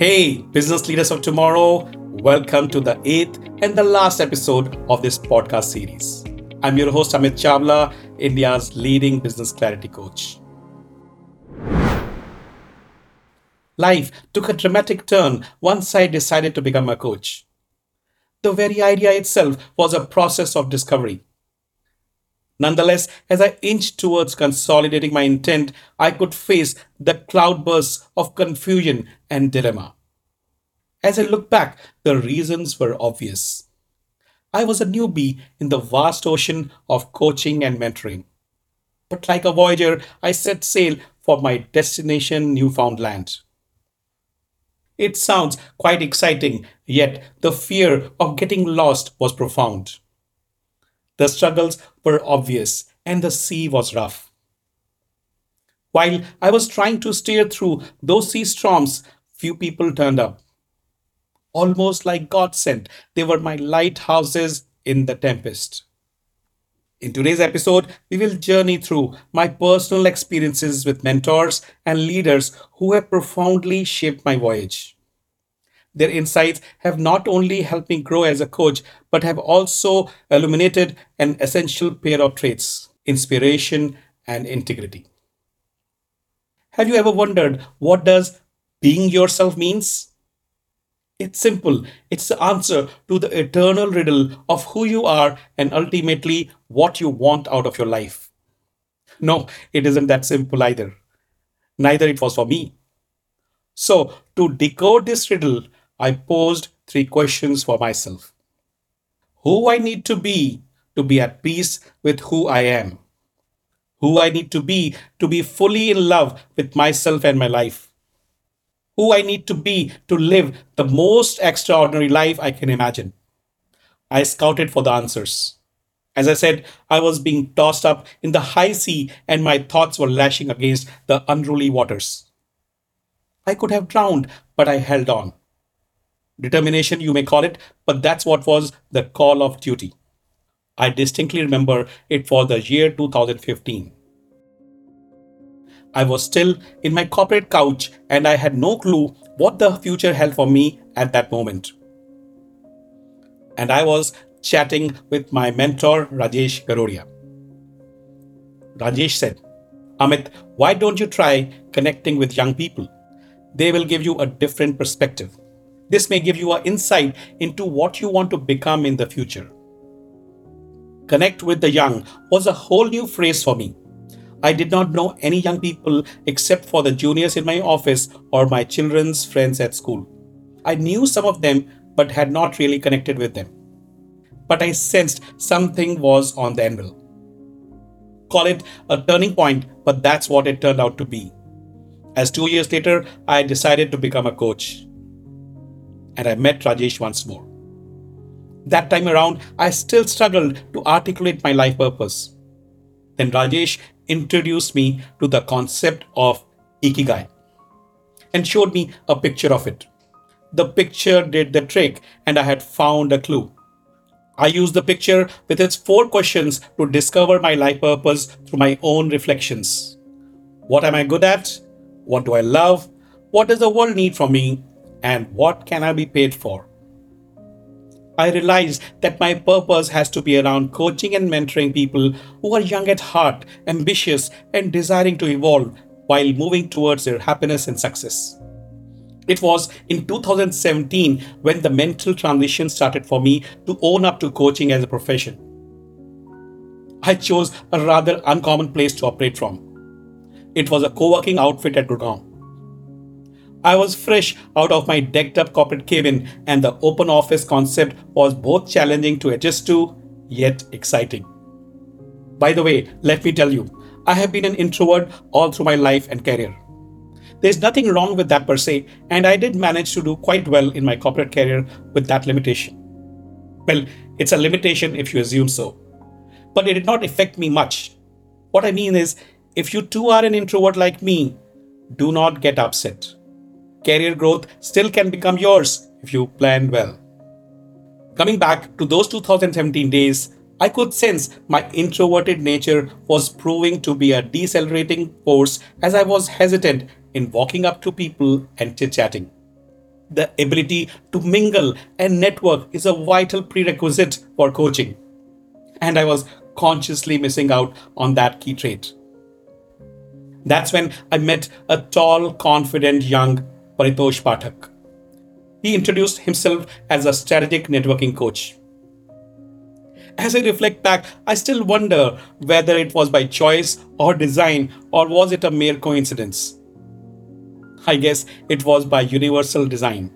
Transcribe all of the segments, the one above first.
Hey, business leaders of tomorrow, welcome to the eighth and the last episode of this podcast series. I'm your host Amit Chawla, India's leading business clarity coach. Life took a dramatic turn once I decided to become a coach. The very idea itself was a process of discovery. Nonetheless, as I inched towards consolidating my intent, I could face the cloudbursts of confusion and dilemma. As I look back, the reasons were obvious. I was a newbie in the vast ocean of coaching and mentoring. But like a voyager, I set sail for my destination, Newfoundland. It sounds quite exciting, yet the fear of getting lost was profound. The struggles were obvious, and the sea was rough. While I was trying to steer through those sea storms, few people turned up. Almost like God sent, they were my lighthouses in the tempest. In today's episode, we will journey through my personal experiences with mentors and leaders who have profoundly shaped my voyage. Their insights have not only helped me grow as a coach, but have also illuminated an essential pair of traits inspiration and integrity. Have you ever wondered what does being yourself means? It's simple. It's the answer to the eternal riddle of who you are and ultimately what you want out of your life. No, it isn't that simple either. Neither it was for me. So, to decode this riddle, I posed three questions for myself Who I need to be to be at peace with who I am? Who I need to be to be fully in love with myself and my life? Who I need to be to live the most extraordinary life I can imagine? I scouted for the answers. As I said, I was being tossed up in the high sea and my thoughts were lashing against the unruly waters. I could have drowned, but I held on determination, you may call it, but that's what was the call of duty. I distinctly remember it was the year 2015. I was still in my corporate couch and I had no clue what the future held for me at that moment. And I was chatting with my mentor, Rajesh Garodia. Rajesh said, Amit, why don't you try connecting with young people? They will give you a different perspective. This may give you an insight into what you want to become in the future. Connect with the young was a whole new phrase for me. I did not know any young people except for the juniors in my office or my children's friends at school. I knew some of them but had not really connected with them. But I sensed something was on the anvil. Call it a turning point, but that's what it turned out to be. As two years later, I decided to become a coach and I met Rajesh once more. That time around, I still struggled to articulate my life purpose. Then Rajesh introduced me to the concept of Ikigai and showed me a picture of it. The picture did the trick, and I had found a clue. I used the picture with its four questions to discover my life purpose through my own reflections. What am I good at? What do I love? What does the world need from me? And what can I be paid for? I realized that my purpose has to be around coaching and mentoring people who are young at heart, ambitious, and desiring to evolve while moving towards their happiness and success. It was in 2017 when the mental transition started for me to own up to coaching as a profession. I chose a rather uncommon place to operate from. It was a co working outfit at Gurgaon. I was fresh out of my decked up corporate cabin, and the open office concept was both challenging to adjust to, yet exciting. By the way, let me tell you, I have been an introvert all through my life and career. There's nothing wrong with that per se, and I did manage to do quite well in my corporate career with that limitation. Well, it's a limitation if you assume so. But it did not affect me much. What I mean is, if you too are an introvert like me, do not get upset career growth still can become yours if you plan well. Coming back to those 2017 days, I could sense my introverted nature was proving to be a decelerating force as I was hesitant in walking up to people and chit chatting. The ability to mingle and network is a vital prerequisite for coaching. And I was consciously missing out on that key trait. That's when I met a tall, confident young Paritosh Pathak. He introduced himself as a strategic networking coach. As I reflect back, I still wonder whether it was by choice or design or was it a mere coincidence. I guess it was by universal design.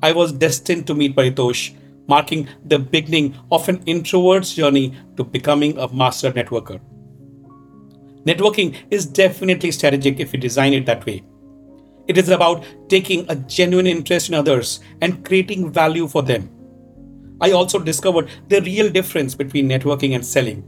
I was destined to meet Paritosh, marking the beginning of an introvert's journey to becoming a master networker. Networking is definitely strategic if you design it that way. It is about taking a genuine interest in others and creating value for them. I also discovered the real difference between networking and selling,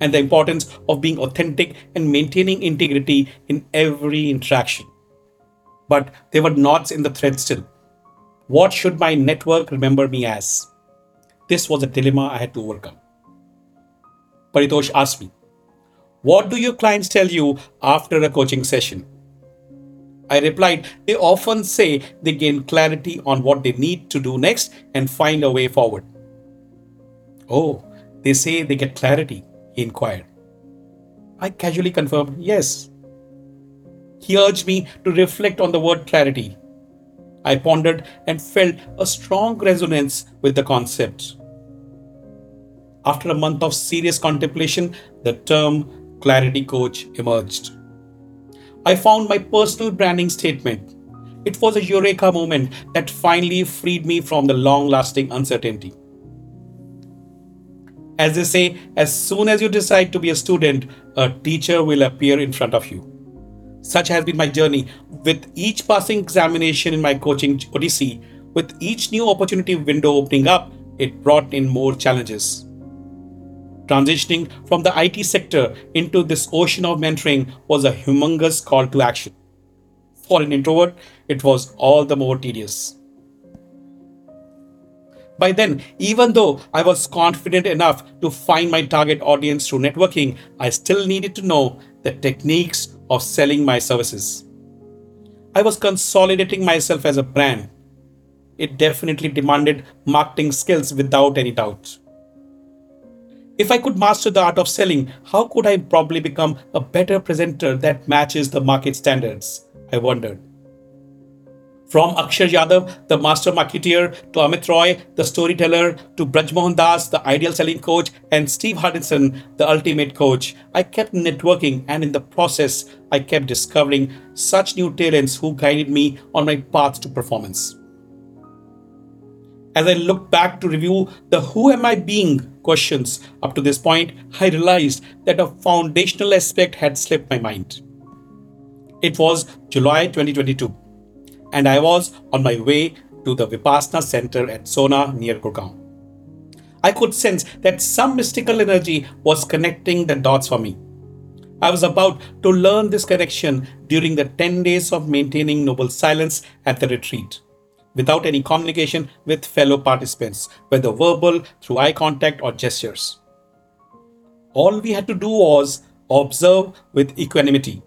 and the importance of being authentic and maintaining integrity in every interaction. But there were knots in the thread still. What should my network remember me as? This was a dilemma I had to overcome. Paritosh asked me, What do your clients tell you after a coaching session? I replied, They often say they gain clarity on what they need to do next and find a way forward. Oh, they say they get clarity, he inquired. I casually confirmed, Yes. He urged me to reflect on the word clarity. I pondered and felt a strong resonance with the concept. After a month of serious contemplation, the term clarity coach emerged. I found my personal branding statement. It was a eureka moment that finally freed me from the long lasting uncertainty. As they say, as soon as you decide to be a student, a teacher will appear in front of you. Such has been my journey. With each passing examination in my coaching odyssey, with each new opportunity window opening up, it brought in more challenges. Transitioning from the IT sector into this ocean of mentoring was a humongous call to action. For an introvert, it was all the more tedious. By then, even though I was confident enough to find my target audience through networking, I still needed to know the techniques of selling my services. I was consolidating myself as a brand. It definitely demanded marketing skills without any doubt. If I could master the art of selling, how could I probably become a better presenter that matches the market standards? I wondered. From Akshar Yadav, the master marketeer, to Amit Roy, the storyteller, to Braj Mohan Das, the ideal selling coach, and Steve Hardison, the ultimate coach, I kept networking and in the process, I kept discovering such new talents who guided me on my path to performance. As I look back to review the who am I being questions up to this point, I realized that a foundational aspect had slipped my mind. It was July 2022, and I was on my way to the Vipassana Center at Sohna near Gurgaon. I could sense that some mystical energy was connecting the dots for me. I was about to learn this connection during the 10 days of maintaining noble silence at the retreat without any communication with fellow participants, whether verbal, through eye contact, or gestures. All we had to do was observe with equanimity,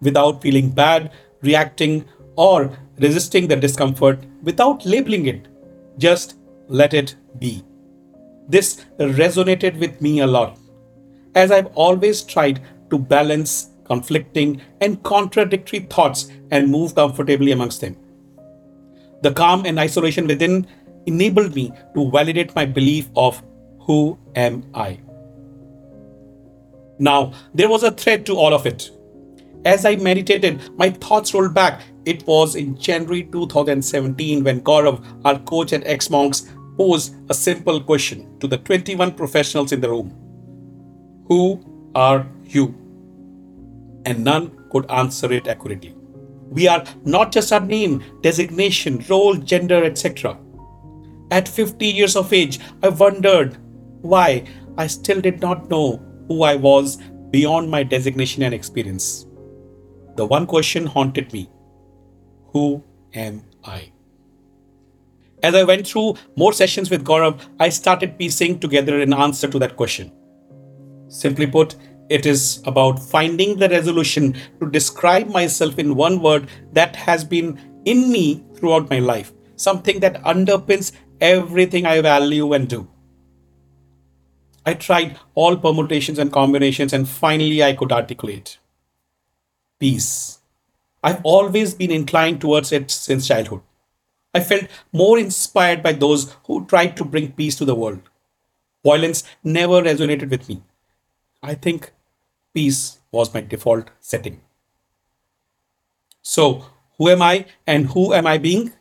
without feeling bad, reacting, or resisting the discomfort, without labeling it. Just let it be. This resonated with me a lot, as I've always tried to balance conflicting and contradictory thoughts and move comfortably amongst them. The calm and isolation within enabled me to validate my belief of who am I. Now, there was a thread to all of it. As I meditated, my thoughts rolled back. It was in January 2017 when Gaurav, our coach at X Monks, posed a simple question to the 21 professionals in the room Who are you? And none could answer it accurately. We are not just our name, designation, role, gender, etc. At 50 years of age, I wondered why I still did not know who I was beyond my designation and experience. The one question haunted me Who am I? As I went through more sessions with Gaurav, I started piecing together an answer to that question. Simply put, it is about finding the resolution to describe myself in one word that has been in me throughout my life, something that underpins everything I value and do. I tried all permutations and combinations, and finally I could articulate peace. I've always been inclined towards it since childhood. I felt more inspired by those who tried to bring peace to the world. Violence never resonated with me. I think peace was my default setting. So, who am I and who am I being?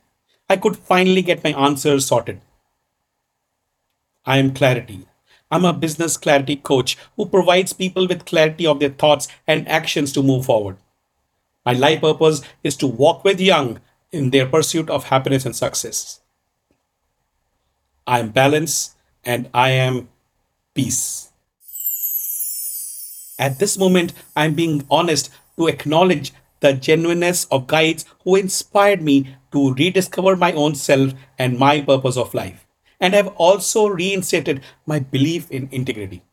I could finally get my answers sorted. I am clarity. I'm a business clarity coach who provides people with clarity of their thoughts and actions to move forward. My life purpose is to walk with young in their pursuit of happiness and success. I am balance and I am peace. At this moment, I'm being honest to acknowledge the genuineness of guides who inspired me to rediscover my own self and my purpose of life, and have also reinstated my belief in integrity.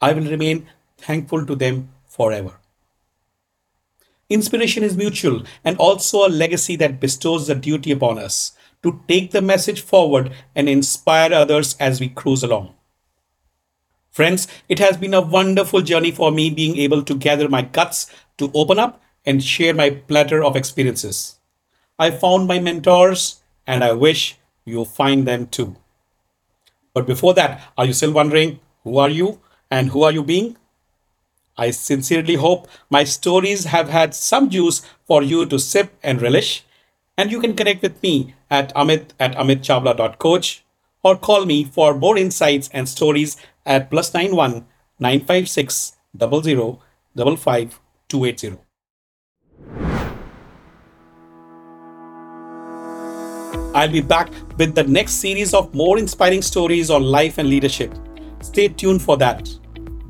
I will remain thankful to them forever. Inspiration is mutual and also a legacy that bestows the duty upon us to take the message forward and inspire others as we cruise along. Friends, it has been a wonderful journey for me being able to gather my guts to open up and share my platter of experiences. I found my mentors and I wish you find them too. But before that, are you still wondering who are you and who are you being? I sincerely hope my stories have had some juice for you to sip and relish. And you can connect with me at amit at amitchawla.coach or call me for more insights and stories at plus 91 956 00 55 280. I'll be back with the next series of more inspiring stories on life and leadership. Stay tuned for that.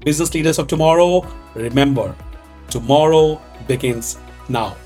Business leaders of tomorrow, remember, tomorrow begins now.